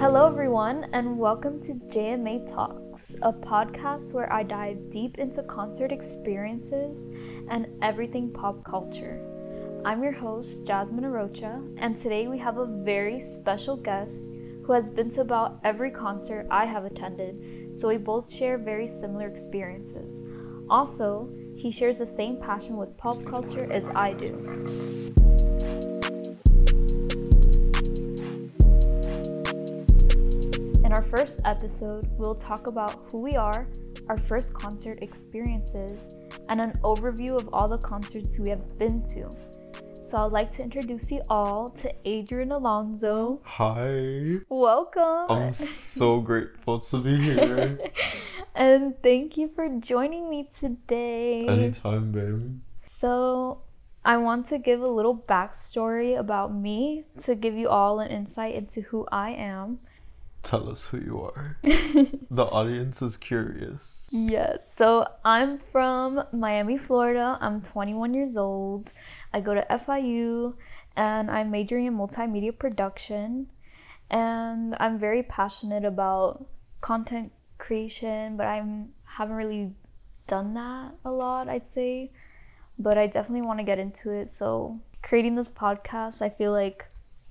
Hello, everyone, and welcome to JMA Talks, a podcast where I dive deep into concert experiences and everything pop culture. I'm your host, Jasmine Arocha, and today we have a very special guest who has been to about every concert I have attended, so we both share very similar experiences. Also, he shares the same passion with pop culture as I do. First episode, we'll talk about who we are, our first concert experiences, and an overview of all the concerts we have been to. So I'd like to introduce you all to Adrian Alonso. Hi. Welcome. I'm so grateful to be here. and thank you for joining me today. Anytime, babe. So, I want to give a little backstory about me to give you all an insight into who I am. Tell us who you are. the audience is curious. Yes. So I'm from Miami, Florida. I'm 21 years old. I go to FIU and I'm majoring in multimedia production. And I'm very passionate about content creation, but I haven't really done that a lot, I'd say. But I definitely want to get into it. So creating this podcast, I feel like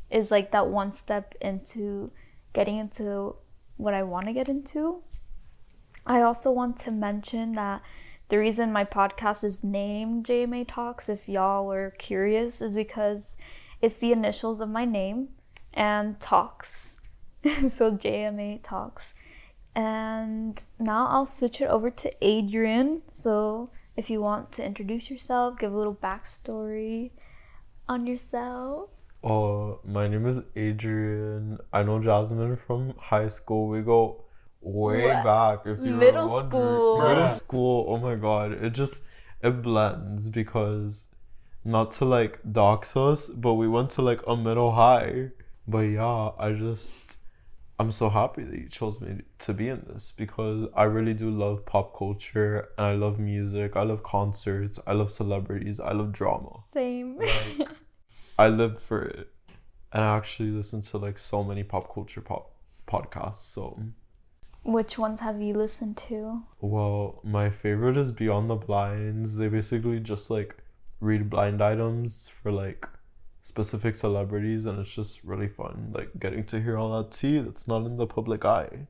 is like that one step into getting into what I want to get into. I also want to mention that the reason my podcast is named JMA Talks, if y'all were curious, is because it's the initials of my name and Talks. so JMA Talks. And now I'll switch it over to Adrian. So if you want to introduce yourself, give a little backstory on yourself. Uh, my name is Adrian. I know Jasmine from high school. We go way What? back. If you Middle were school. Middle school. Oh my god! It just it blends because not to like dox us, but we went to like a middle high. But yeah, I just I'm so happy that you chose me to be in this because I really do love pop culture and I love music. I love concerts. I love celebrities. I love drama. Same. Like, I live for it, and I actually listen to like so many pop culture pop podcasts. So, Which ones have you listened to? well, my favorite is Beyond the Blinds. They basically just like read blind items for like specific celebrities, and it's just really fun. Like getting to hear all that tea that's not in the public eye,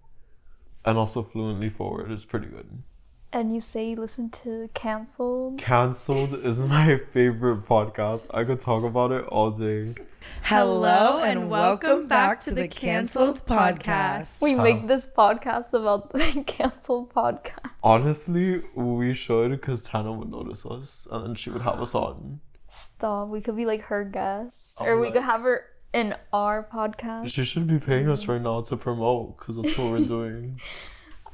and also fluently forward is pretty good. And you say you listen to Cancelled? Cancelled is my favorite podcast. I could talk about it all day. Hello and welcome back to the Cancelled Podcast. We Huh. make this podcast about the Cancelled podcast. Honestly, we should because Tana would notice us and then she would have us on. Stop. We could be like her guests. I'm or we like- could have her in our podcast. She should be paying us mm. right now to promote because that's what we're doing.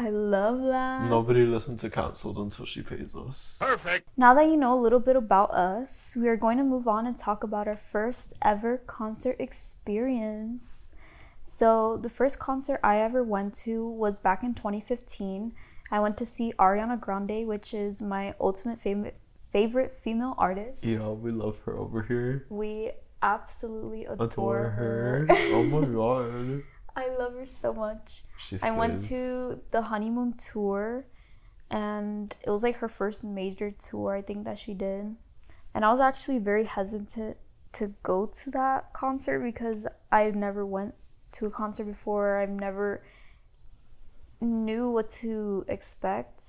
I love that. Nobody listened to Cancelled until she pays us. Perfect. Now that you know a little bit about us, we are going to move on and talk about our first ever concert experience. So, the first concert I ever went to was back in 2015. I went to see Ariana Grande, which is my ultimate favorite favorite female artist. Yeah, we love her over here. We absolutely adore, Adore her. her. oh my god. I love her so much. She I went to the honeymoon tour and it was like her first major tour I think that she did. And I was actually very hesitant to go to that concert because I've never went to a concert before. I've never knew what to expect.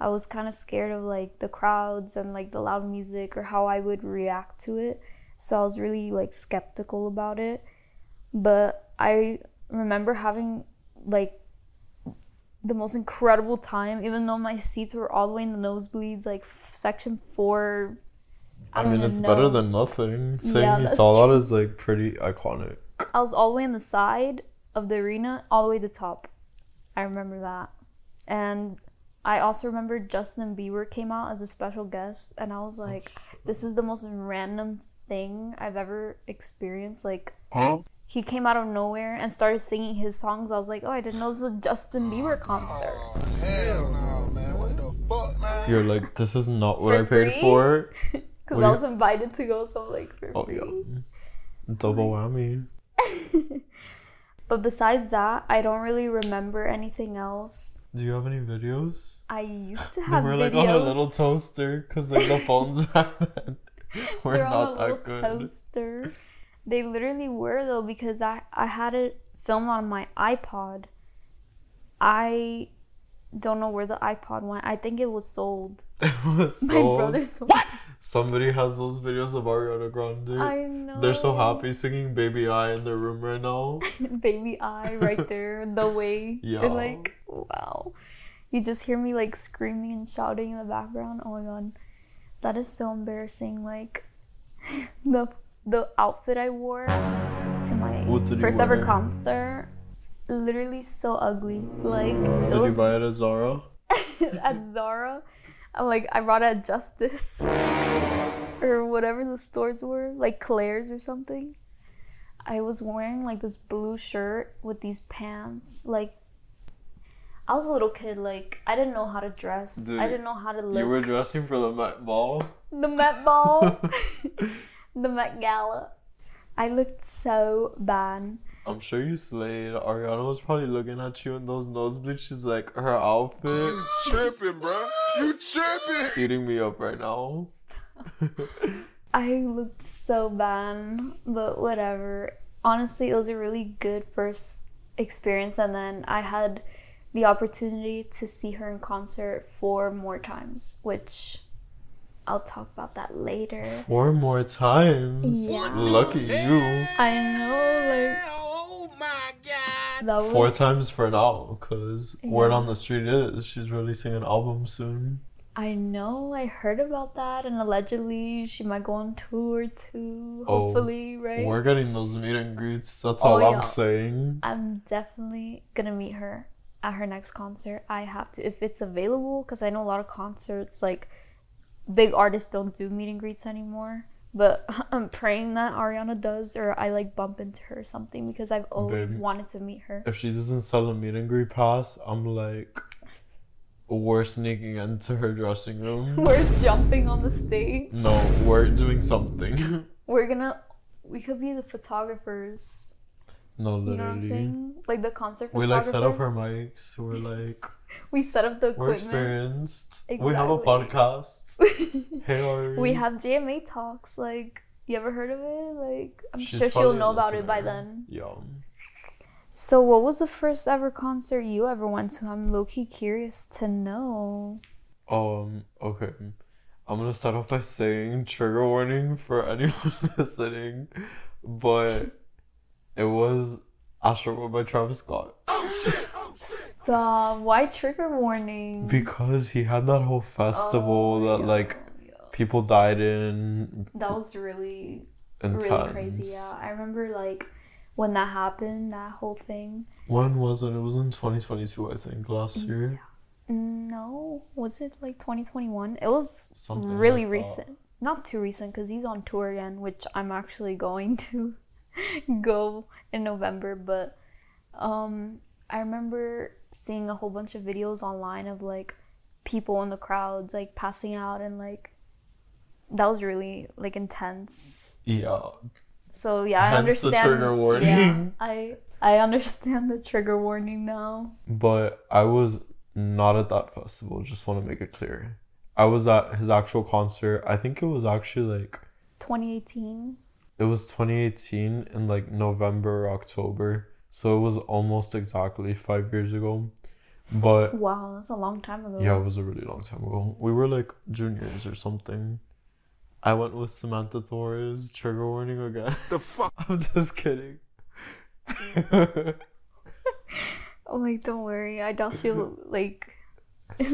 I was kind of scared of like the crowds and like the loud music or how I would react to it. So I was really like skeptical about it. But I remember having like the most incredible time, even though my seats were all the way in the nosebleeds, like f- section four. I, don't mean, it's know. better than nothing. Saying Yeah, you that's saw true. that is like pretty iconic. I was all the way on the side of the arena, all the way to the top. I remember that. And I also remember Justin Bieber came out as a special guest, and I was oh, like, this is the most random thing I've ever experienced. Like, he came out of nowhere and started singing his songs. I was like, oh, I didn't know this was a Justin oh, Bieber concert. Hell no, man. What the fuck, man? You're like, this is not what For I paid free? for. Because I do was invited to go, so I'm like, for Oh free. yeah. Double whammy. But besides that, I don't really remember anything else. Do you have any videos? I used to They have were videos. like on a little toaster because like the phones back then were They're not on a that little good. toaster. They literally were though because I I had it filmed on my iPod. I don't know where the iPod went. I think it was sold. It was My so. brother sold. Somebody has those videos of Ariana Grande. I know. They're so happy singing "Baby I" in their room right now. Baby eye right there, the way. Yeah. They're like, wow. You just hear me like screaming and shouting in the background. Oh my god. That is so embarrassing. Like the the outfit I wore to my What did you first ever concert literally so ugly. Like Did you buy it at Zara? at Zara. I'm like I brought it at Justice or whatever the stores were, like Claire's or something. I was wearing like this blue shirt with these pants. Like I was a little kid, like I didn't know how to dress. Dude, I didn't know how to look. You were dressing for the Met Ball. the Met Ball, the Met Gala. I looked so bad. I'm sure you slayed. Ariana was probably looking at you in those nosebleeds. She's like, her outfit You Tripping, bro. You tripping. eating me up right now. I looked so bad, but whatever. Honestly, it was a really good first experience, and then I had the opportunity to see her in concert four more times, which I'll talk about that later. Four more times. Yeah. Lucky you. I know, Oh my god. like that was Four times for now, because word on the street is she's releasing an album soon. I know. I heard about that, and allegedly she might go on tour too. Oh, Hopefully, right? We're getting those meet and greets. That's Oh, all yeah. I'm saying. I'm definitely gonna meet her at her next concert. I have to if it's available because I know a lot of concerts like big artists don't do meet and greets anymore. But I'm praying that Ariana does, or I like bump into her or something because I've always Babe. wanted to meet her. If she doesn't sell a meet and greet pass, I'm like, we're sneaking into her dressing room. We're jumping on the stage. No, we're doing something. We're gonna. We could be the photographers. no, literally. You know what I'm saying? Like the concert photographers. We like set up her mics. We're like, We set up the we're equipment. experienced. We have a podcast. Hey, Ari. we have JMA talks. Like, you ever heard of it? Like, I'm She's sure she'll know about it by then. Yeah. So, what was the first ever concert you ever went to? I'm low key curious to know. Um, okay. I'm gonna start off by saying trigger warning for anyone listening, but it was Astroworld by Travis Scott. Why trigger warning? Because he had that whole festival Oh, that yeah, like yeah. people died in That was really, intense. really crazy. Yeah, I remember like when that happened, that whole thing. When was it? It was in 2022, I think, last year. No, was it like 2021? It was Something really like that. recent. Not too recent because he's on tour again, which I'm actually going to go in November. But um, I remember seeing a whole bunch of videos online of like people in the crowds like passing out and like that was really like intense. Yeah. So yeah, I Hence the understand. trigger warning. Yeah, I I understand the trigger warning now. But I was not at that festival, just want to make it clear. I was at his actual concert. I think it was actually like 2018. it was 2018 in like November or October. So it was almost exactly 5 years ago. But Wow, that's a long time ago. yeah, it was a really long time ago. We were like juniors or something. I went with Samantha Torres. Trigger warning again. The fuck? I'm just kidding. Oh, like, don't worry. I doubt she'll, like,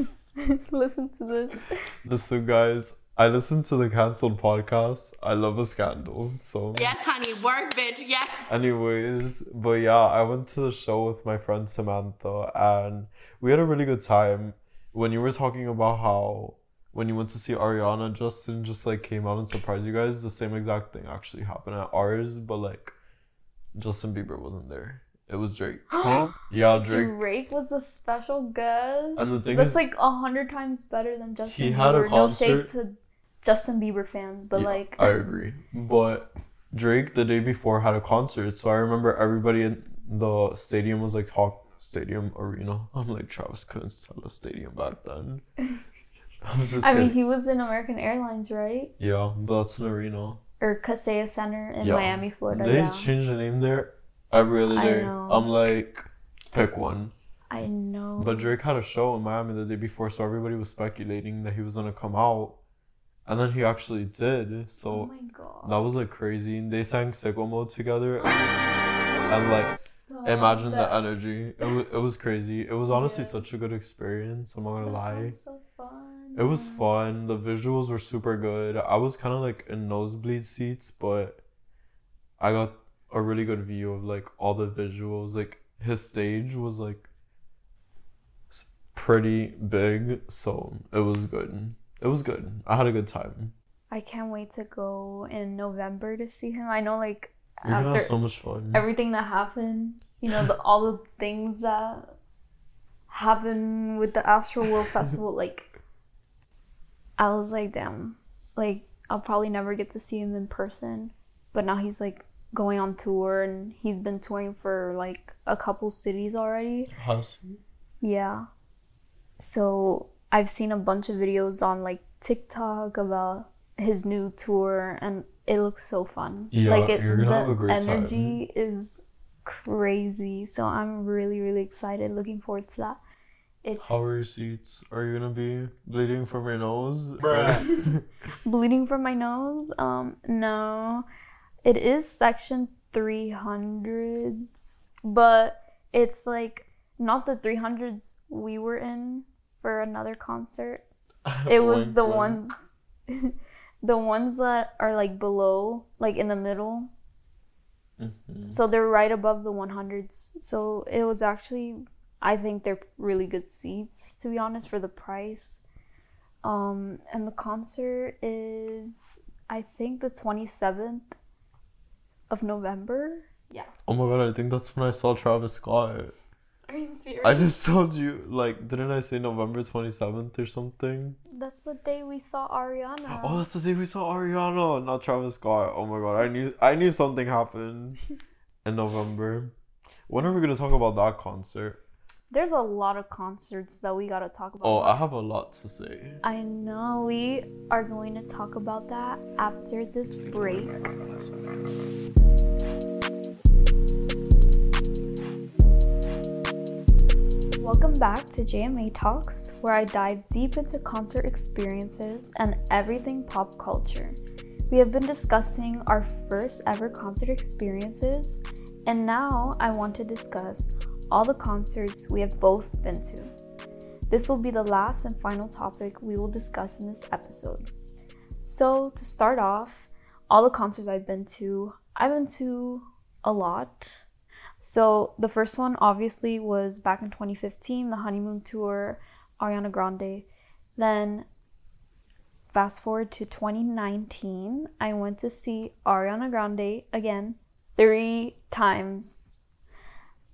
listen to this. Listen, guys, I listen to the cancelled podcast. I love a scandal. So, Yes, honey, work, bitch. Yes. anyways, but yeah, I went to the show with my friend Samantha, and we had a really good time. When you were talking about how when you went to see Ariana, Justin just like came out and surprised you guys. The same exact thing actually happened at ours, but like Justin Bieber wasn't there. It was Drake. Huh? Yeah, Drake. Drake was a special guest. And the thing That's is- like a hundred times better than Justin He Bieber. had a No shade concert- to Justin Bieber fans, but Yeah, like, I agree. But Drake the day before had a concert, so I remember everybody in the stadium was like Talk Stadium Arena. I'm like Travis couldn't sell a stadium back then. I mean, he was in American Airlines, right? yeah, but that's an arena. Or Kaseya Center in Yeah. Miami, Florida. They yeah. change the name there every other I day. I'm like, pick one. I know. But Drake had a show in Miami the day before, so everybody was speculating that he was gonna come out, and then he actually did. oh So god. that was like crazy. And they sang "Sicko Mode" together, and like imagine the energy. It was it was crazy. It was honestly Yeah. such a good experience. I'm not gonna That lie. so fun. It was fun. The visuals were super good. I was kind of like in nosebleed seats, but I got a really good view of like all the visuals. Like his stage was like pretty big, so it was good. It was good. I had a good time. I can't wait to go in November to see him. I know, like We're after so much fun. everything that happened, you know, the, all the things that happened with the Astroworld Festival, like I was like, damn, like I'll probably never get to see him in person. But now he's like going on tour and he's been touring for like a couple cities already. Has- Yeah. So I've seen a bunch of videos on like TikTok about his new tour and it looks so fun. Yeah, like it, you're gonna the have a great time. energy is crazy. So I'm really, really excited, looking forward to that. It's How are your seats? Are you gonna be bleeding from your nose? Bleeding from my nose. Um, no. It is section 300s, but it's like not the 300s we were in for another concert. It was the ones the ones that are like below, like in the middle. Mhm. So they're right above the 100s. So it was actually I think they're really good seats to be honest for the price. Um and the concert is I think the 27th of November. Yeah. Oh my god, I think that's when I saw Travis Scott. Are you serious? I just told you, like, didn't I say November 27th or something? That's the day we saw Ariana. Oh, that's the day we saw Ariana, not Travis Scott. Oh my god, I knew I knew something happened in November. When are we gonna talk about that concert? There's a lot of concerts that we got to talk about. Oh, I have a lot to say. I know we are going to talk about that after this break. Oh Welcome back to JMA Talks, where I dive deep into concert experiences and everything pop culture. We have been discussing our first ever concert experiences, and now I want to discuss all the concerts we have both been to. This will be the last and final topic we will discuss in this episode. So, to start off, all the concerts I've been to, I've been to a lot. So, the first one obviously was back in 2015, the honeymoon tour, Ariana Grande. Then, fast forward to 2019, I went to see Ariana Grande again three times.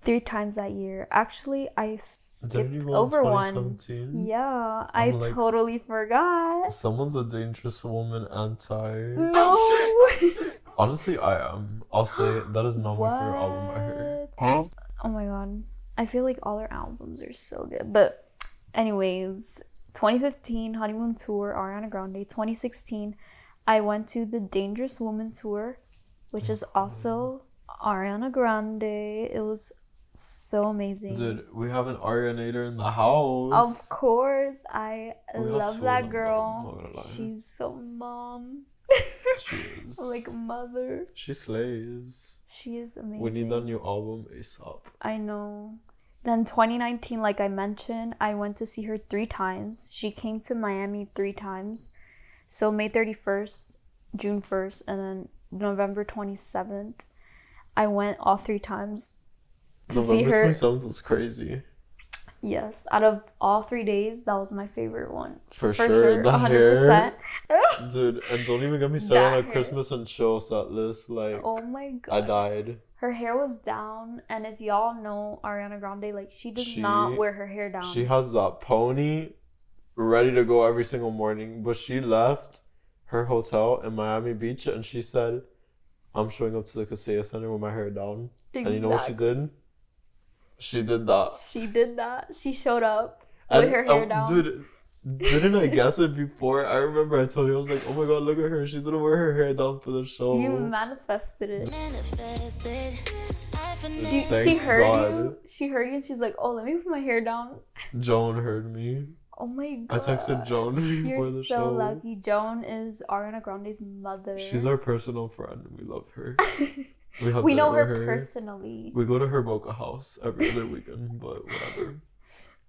Three times that year. Actually, I skipped over one. Yeah, I I'm like- totally forgot. Someone's a dangerous woman anti. No. Honestly, I am. I'll say that is not my favorite album by her. What? Oh my god. I feel like all her albums are so good. But anyways, 2015 honeymoon tour Ariana Grande. 2016 I went to the Dangerous Woman tour, which is also Ariana Grande. It was so amazing. Dude, we have an Arianator in the house. Of course, I We love that girl. not gonna lie. She's so mom. She is. like mother. She slays. She is amazing. We need that new album ASAP. I know. Then 2019, like I mentioned, I went to see her three times. She came to Miami three times. So May 31st, June 1st, and then November 27th. I went all three times to see November her. 27th was crazy. Yes, out of all three days, that was my favorite one. For, For sure. sure, The 100%. hair. Dude, and don't even get me started on a. Christmas and chill set list. Like, Oh my god. I died. Her hair was down, and if y'all know Ariana Grande, like she does She- not wear her hair down. She has that pony ready to go every single morning, but she left her hotel in Miami Beach and she said, I'm showing up to the Kaseya Center with my hair down. And you know what she did? She did that. She did that. She showed up And, with her hair um, down. Dude, didn't I guess it before? I remember I told you, I was like, oh my god, look at her. She's gonna wear her hair down for the show. You manifested it. Manifested. She, Thank she heard God. you. She heard you and she's like, oh, let me put my hair down. Joan heard me. Oh my god! I texted Joan before You're the so show. lucky. Joan is Ariana Grande's mother. She's our personal friend. We love her. We, have we know dinner her, personally. We go to her Boca house every other weekend, but whatever.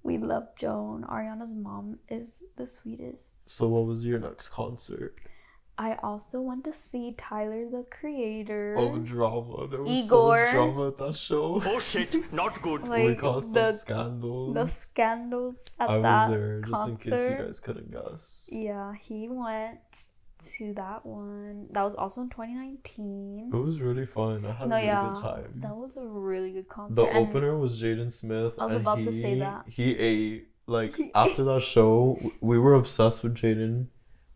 We love Joan. Ariana's mom is the sweetest. So, what was your next concert? I also went to see Tyler the Creator. Oh, drama. There was Igor. so much drama at that show. Oh shit, not good. we like caused some the scandals. the scandals at I that was there just in case you guys couldn't guess. Yeah, he went to that one. That was also in 2019. It was really fun. I had No, a really yeah, good time. that was a really good concert. The and opener was Jaden Smith. I was and about he, to say that. He ate like after that show. We were obsessed with Jaden.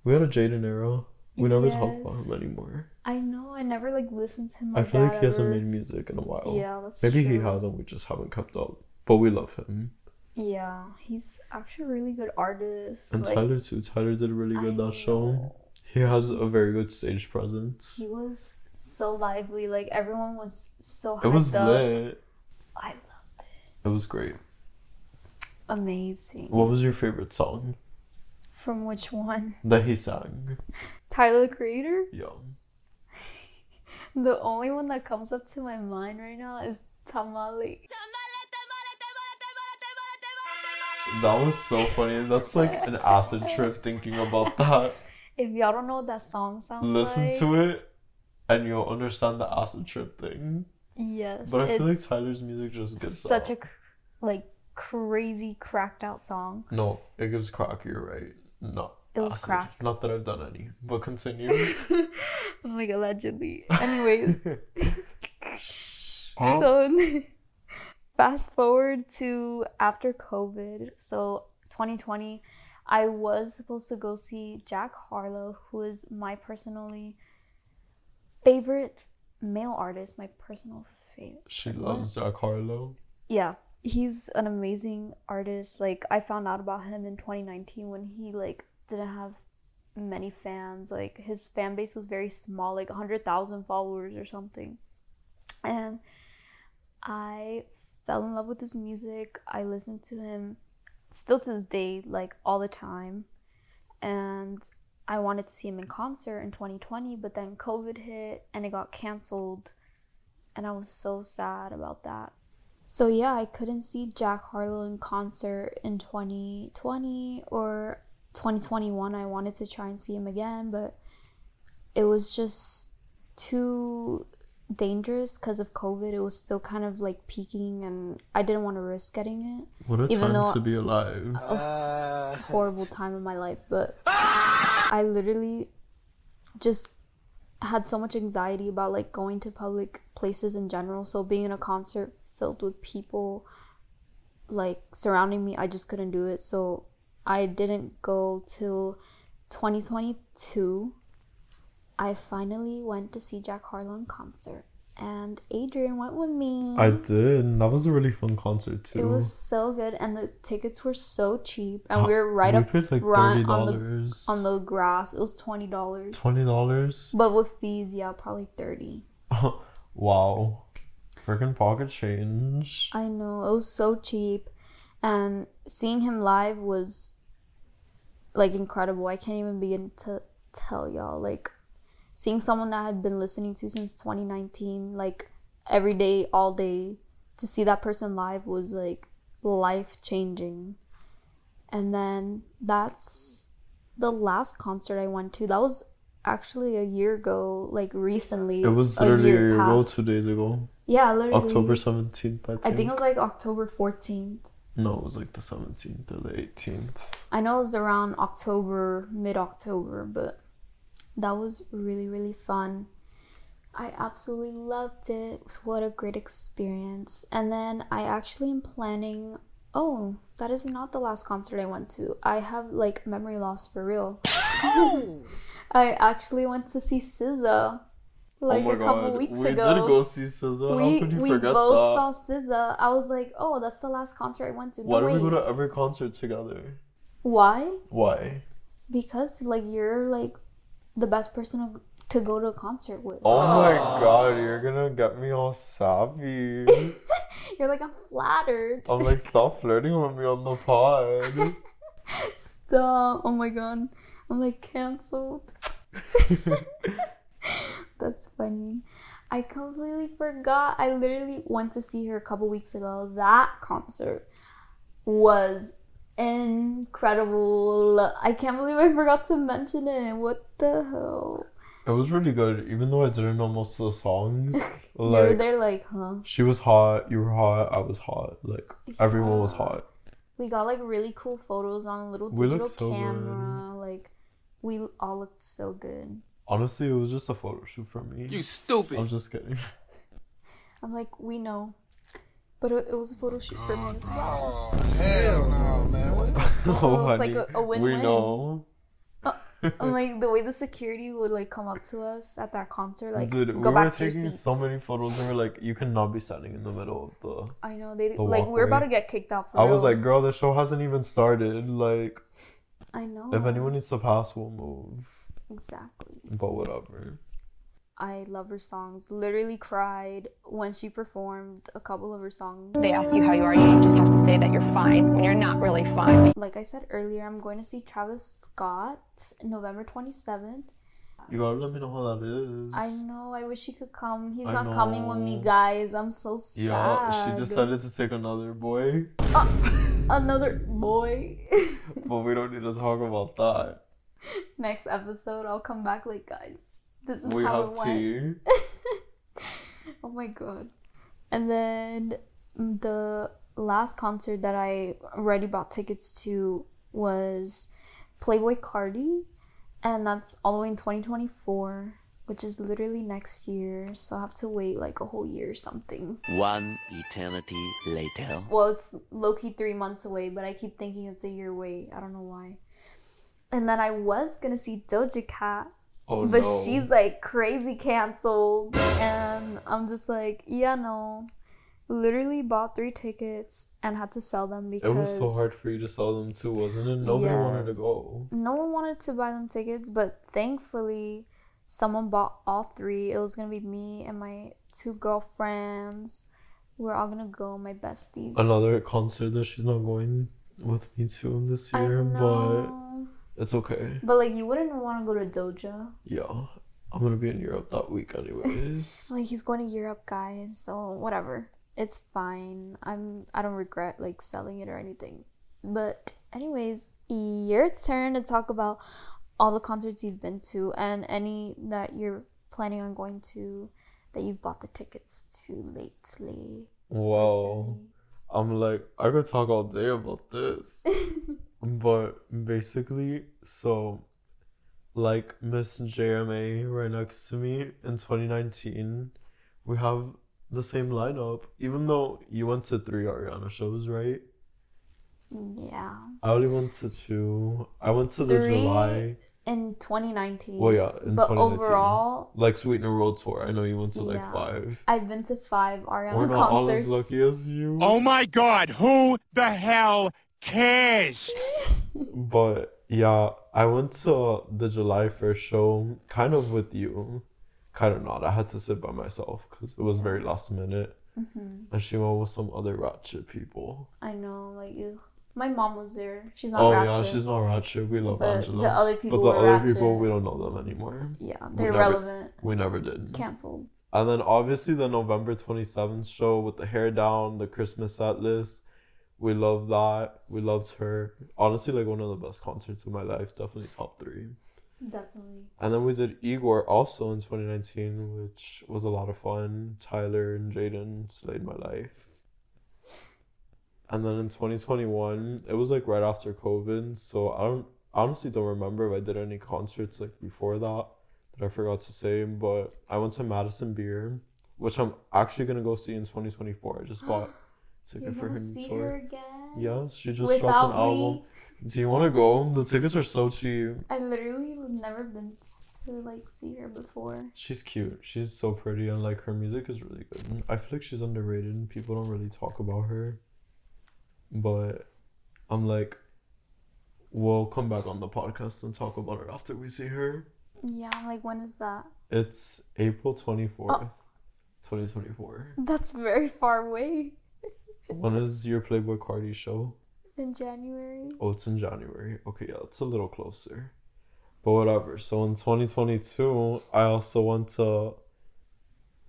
We had a Jaden era. We never talk about him anymore. I know I never like listened to him. I feel like he hasn't made music in a while. Yeah, that's Maybe he hasn't. We just haven't kept up. But we love him. Yeah, he's actually a really good artist. And like, Tyler too. Tyler did really good I that show. He has a very good stage presence. He was so lively. Like everyone was so hyped It was up. lit. I loved It It was great. amazing. What was your favorite song From which one? that he sang? Tyler the Creator. Yeah. The only one that comes up to my mind right now is Tamale. That was so funny. That's like an acid trip thinking about that. If y'all don't know what that song sounds like, Listen like, to it and you'll understand the acid trip thing. Mm-hmm. Yes, But I feel like Tyler's music just gives such a out. cr- like crazy cracked out song. No, it gives crack, you're right. No. It was acid. crack. Not that I've done any, but continue. Oh like allegedly. Anyways, so fast forward to after COVID. So 2020, I was supposed to go see Jack Harlow, who is my personally favorite male artist. My personal favorite. she loves Jack Harlow. Yeah, he's an amazing artist. Like I found out about him in 2019 when he like didn't have many fans. Like his fan base was very small, like 100,000 followers or something. And I fell in love with his music. I listened to him still to this day like all the time. And I wanted to see him in concert in 2020, but then COVID hit and it got canceled. And I was so sad about that. So yeah, I couldn't see Jack Harlow in concert in 2020 or 2021. I wanted to try and see him again, but it was just too dangerous because of COVID. It was still kind of like peaking, and I didn't want to risk getting it. What a Even time though- to be alive. Horrible time of my life, but I literally just had so much anxiety about like going to public places in general. So being in a concert filled with people like surrounding me, I just couldn't do it. So I didn't go till 2022. I finally went to see Jack Harlow in concert, and Adrian went with me. I did. and That was a really fun concert too. It was so good, and the tickets were so cheap, and we were right we up paid like front thirty on the on the grass. It was twenty dollars, Twenty dollars. but with fees, yeah, probably thirty. wow. Freaking pocket change. I know it was so cheap, and seeing him live was like incredible. I can't even begin to tell y'all. Like seeing someone that I had been listening to since 2019, like every day, all day, to see that person live was like life changing. And then that's the last concert I went to. That was actually a year ago, like recently. It was literally a year ago, two days ago. Yeah, literally. October seventeenth, I think. I think it was like October 14th. No, it was like the seventeenth or the eighteenth. I know it was around October, mid October, but that was really, really fun. I absolutely loved it. What a great experience. And then I actually am planning. Oh, that is not the last concert I went to. I have like memory loss for real. Oh! I actually went to see SZA oh like oh a couple god, weeks we ago. did go see SZA. we How could you we forget both that? saw SZA. I was like, oh, that's the last concert I went to. Why no, do we go to every concert together? Why? Why? Because like you're like the best person to, to go to a concert with. Oh my god, you're gonna get me all sappy. You're like I'm flattered. I'm like, stop flirting with me on the pod. Stop. Oh my god. I'm like canceled. That's funny. I completely forgot. I literally went to see her a couple weeks ago. That concert was incredible. I can't believe I forgot to mention it. What the hell? It was really good, even though I didn't know most of the songs. you were Like, there like, huh? she was hot, you were hot, I was hot. Like, everyone was hot. We got like really cool photos on a little digital looked so good. camera. Like we all looked so good. Honestly, it was just a photo shoot for me. You stupid. I'm just kidding. I'm like, we know. But it, it was a photo shoot for me as well. Oh, hell no, man. What the oh, it's like honey, a- a We win-win. know. Uh, I'm like the way the security would like come up to us at that concert, like Dude, we go were back to your taking seats. so many photos and we're like, you cannot be standing in the middle of the. I know they the like we're about to walkway. get kicked out for I was like, girl, the show hasn't even started. Like, I know. if anyone needs to pass, we'll move. exactly. But whatever. I love her songs. Literally cried when she performed a couple of her songs. They ask you how you are, you just have to say that you're fine when you're not really fine. Like I said earlier, I'm going to see Travis Scott November 27th. You gotta let me know how that is. I know. I wish he could come. He's I not coming with me, guys. I'm so sad. Yeah, she decided to take another boy. Uh, another boy. But we don't need to talk about that. Next episode, I'll come back like, guys, this is We how have it went. tea. Oh my god. And then the last concert that I already bought tickets to was Playboi Carti, and that's all the way in 2024, which is literally next year. So I have to wait like a whole year or something. One eternity later. Well, it's low key three months away, but I keep thinking it's a year away. I don't know why. And then I was gonna see Doja Cat, Oh but no. she's like crazy canceled and i'm just like yeah no literally bought three tickets and had to sell them because. it was so hard for you to sell them too, wasn't it? Nobody wanted to go. no one wanted to buy them tickets but thankfully someone bought all three it was gonna be me and my two girlfriends we're all gonna go my besties Another concert that she's not going with me to this year, but. It's okay. but like you wouldn't want to go to doja Yeah. I'm gonna be in Europe that week anyways. like he's going to Europe, guys. So whatever, it's fine. I'm I don't regret like selling it or anything. But anyways, your turn to talk about all the concerts you've been to and any that you're planning on going to that you've bought the tickets to lately. Wow. I'm like, I could talk all day about this. but basically, so like Miss JMA right next to me in 2019, we have the same lineup. Even though you went to three Ariana shows, right? Yeah. I only went to two. I went to the Three? July. In 2019. Well, yeah, in but 2019. overall, Like Sweetener World Tour. I know you went to like five. I've been to five Ariana We're Ariana not all concerts. as lucky as you. Oh my god, who the hell cares? But yeah, I went to the July 1st show kind of with you. Kind of not. I had to sit by myself because it was very last minute. Mm-hmm. And she went with some other ratchet people. I know, like you. My mom was there. She's not oh, ratchet. yeah, she's not ratchet. We love But Angela. the other people but the other people, we don't know them anymore. Yeah, We they're never- relevant. We never did. Cancelled. And then obviously the November 27th show with the hair down, the Christmas set list. We love that. We loved her. Honestly, like one of the best concerts of my life. Definitely top three. Definitely. And then we did Igor also in 2019, which was a lot of fun. Tyler and Jaden slayed my life. And then in 2021, it was like right after COVID, so I don't honestly don't remember if I did any concerts like before that that I forgot to say, but I went to Madison Beer, which I'm actually gonna go see in 2024. I just bought ticket for her see tour. her again? Yes, she just Without dropped an me? album. Do you want to go? The tickets are so cheap. I literally have never been to like see her before. She's cute. She's so pretty and like her music is really good. I feel like she's underrated. People don't really talk about her. But I'm like we'll come back on the podcast and talk about it after we see her. Yeah, like when is that? It's April 24th, 2024. That's very far away. When is your Playboi Carti show? In January. Oh, it's in January. Okay, yeah, it's a little closer. But whatever. So in 2022, I also went to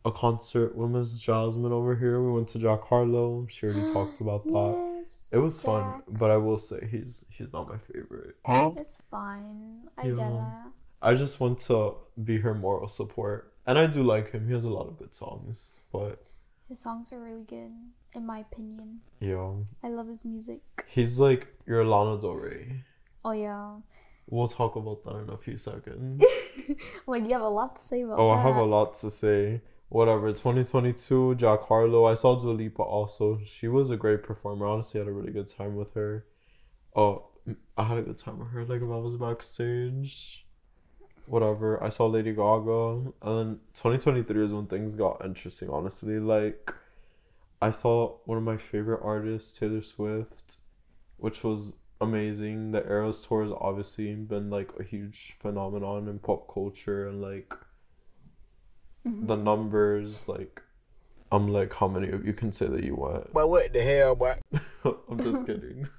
a concert with Miss Jasmine over here. We went to Jack Harlow. She already talked about that. Yes. It was fun, Jack. but I will say he's he's not my favorite. It's fine. I Yeah. get it. I just want to be her moral support, and I do like him. He has a lot of good songs, but His songs are really good, in my opinion. yeah, I love his music. he's like your Lana Del Rey. Oh yeah. We'll talk about that in a few seconds. Like you have a lot to say about Oh, that. I have a lot to say. Whatever. 2022, Jack Harlow. I saw Dua Lipa also. She was a great performer. Honestly, I had a really good time with her. Oh, I had a good time with her. Like if I was backstage. Whatever. I saw Lady Gaga. And 2023 is when things got interesting, honestly. Like, I saw one of my favorite artists, Taylor Swift, which was amazing. The Eras tour has obviously been like a huge phenomenon in pop culture and like mm-hmm. the numbers. Like, I'm like, how many of you can say that you went? But what the hell, boy? I'm just kidding.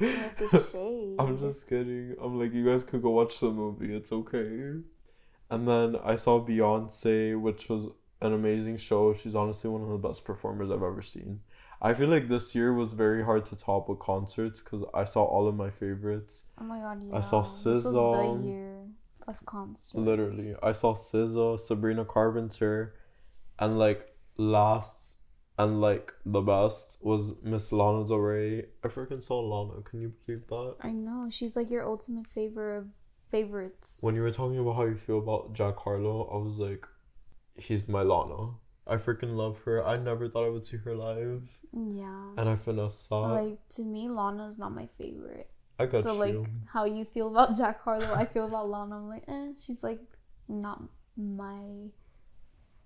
Like the shade. I'm just kidding. I'm like, you guys could go watch the movie. It's okay. And then I saw Beyonce, which was an amazing show. She's honestly one of the best performers I've ever seen. I feel like this year was very hard to top with concerts because I saw all of my favorites. Oh my god, yeah. I saw This was the year of concerts. Literally, I saw SZA, Sabrina Carpenter, and like last and like the best was Miss Lana Del Rey. I freaking saw Lana. Can you believe that? I know. She's like your ultimate favorite of favorites. When you were talking about how you feel about Jack Harlow, I was like, he's my Lana. I freaking love her. I never thought I would see her live, Yeah. and I finesse saw. Like to me, Lana's not my favorite. I got so you. like how you feel about Jack Harlow, I feel about Lana. I'm like, eh, she's like not my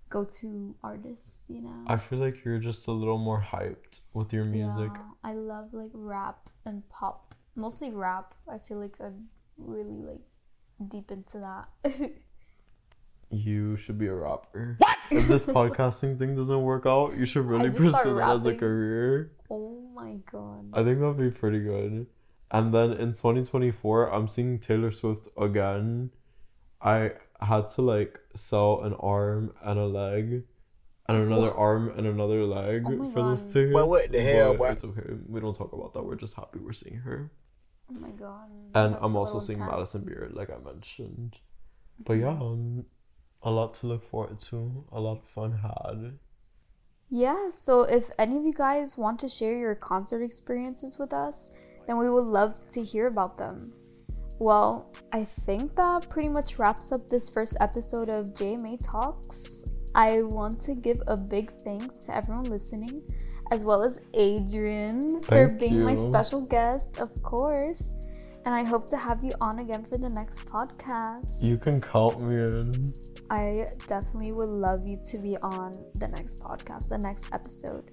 go-to artists you know. I feel like you're just a little more hyped with your music. Yeah, I love like rap and pop, mostly rap. I feel like I'm really like deep into that. You should be a rapper. What? If this podcasting thing doesn't work out, you should really pursue it as a career. oh my god. I think that'd be pretty good. And then in 2024, I'm seeing Taylor Swift again. I had to like sell an arm and a leg, and another arm and another leg Oh my for this God. ticket. But what the hell, But boy? It's okay. We don't talk about that. We're just happy we're seeing her. Oh my god. And That's I'm also seeing intense. Madison Beer, like I mentioned. But yeah, um, a lot to look forward to. A lot of fun had. Yeah, so if any of you guys want to share your concert experiences with us, then we would love to hear about them. Well, I think that pretty much wraps up this first episode of JMA Talks. I want to give a big thanks to everyone listening, as well as Adrian for Thank being my special guest, of course. And I hope to have you on again for the next podcast. You can count me in. I definitely would love you to be on the next podcast, the next episode.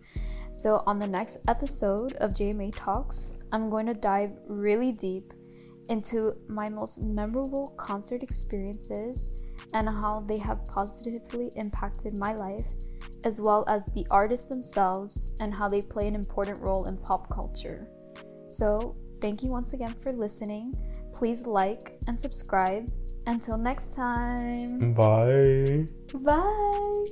So, on the next episode of JMA Talks, I'm going to dive really deep into my most memorable concert experiences and how they have positively impacted my life, as well as the artists themselves and how they play an important role in pop culture. So, thank you once again for listening. Please like and subscribe. Until next time. Bye. Bye.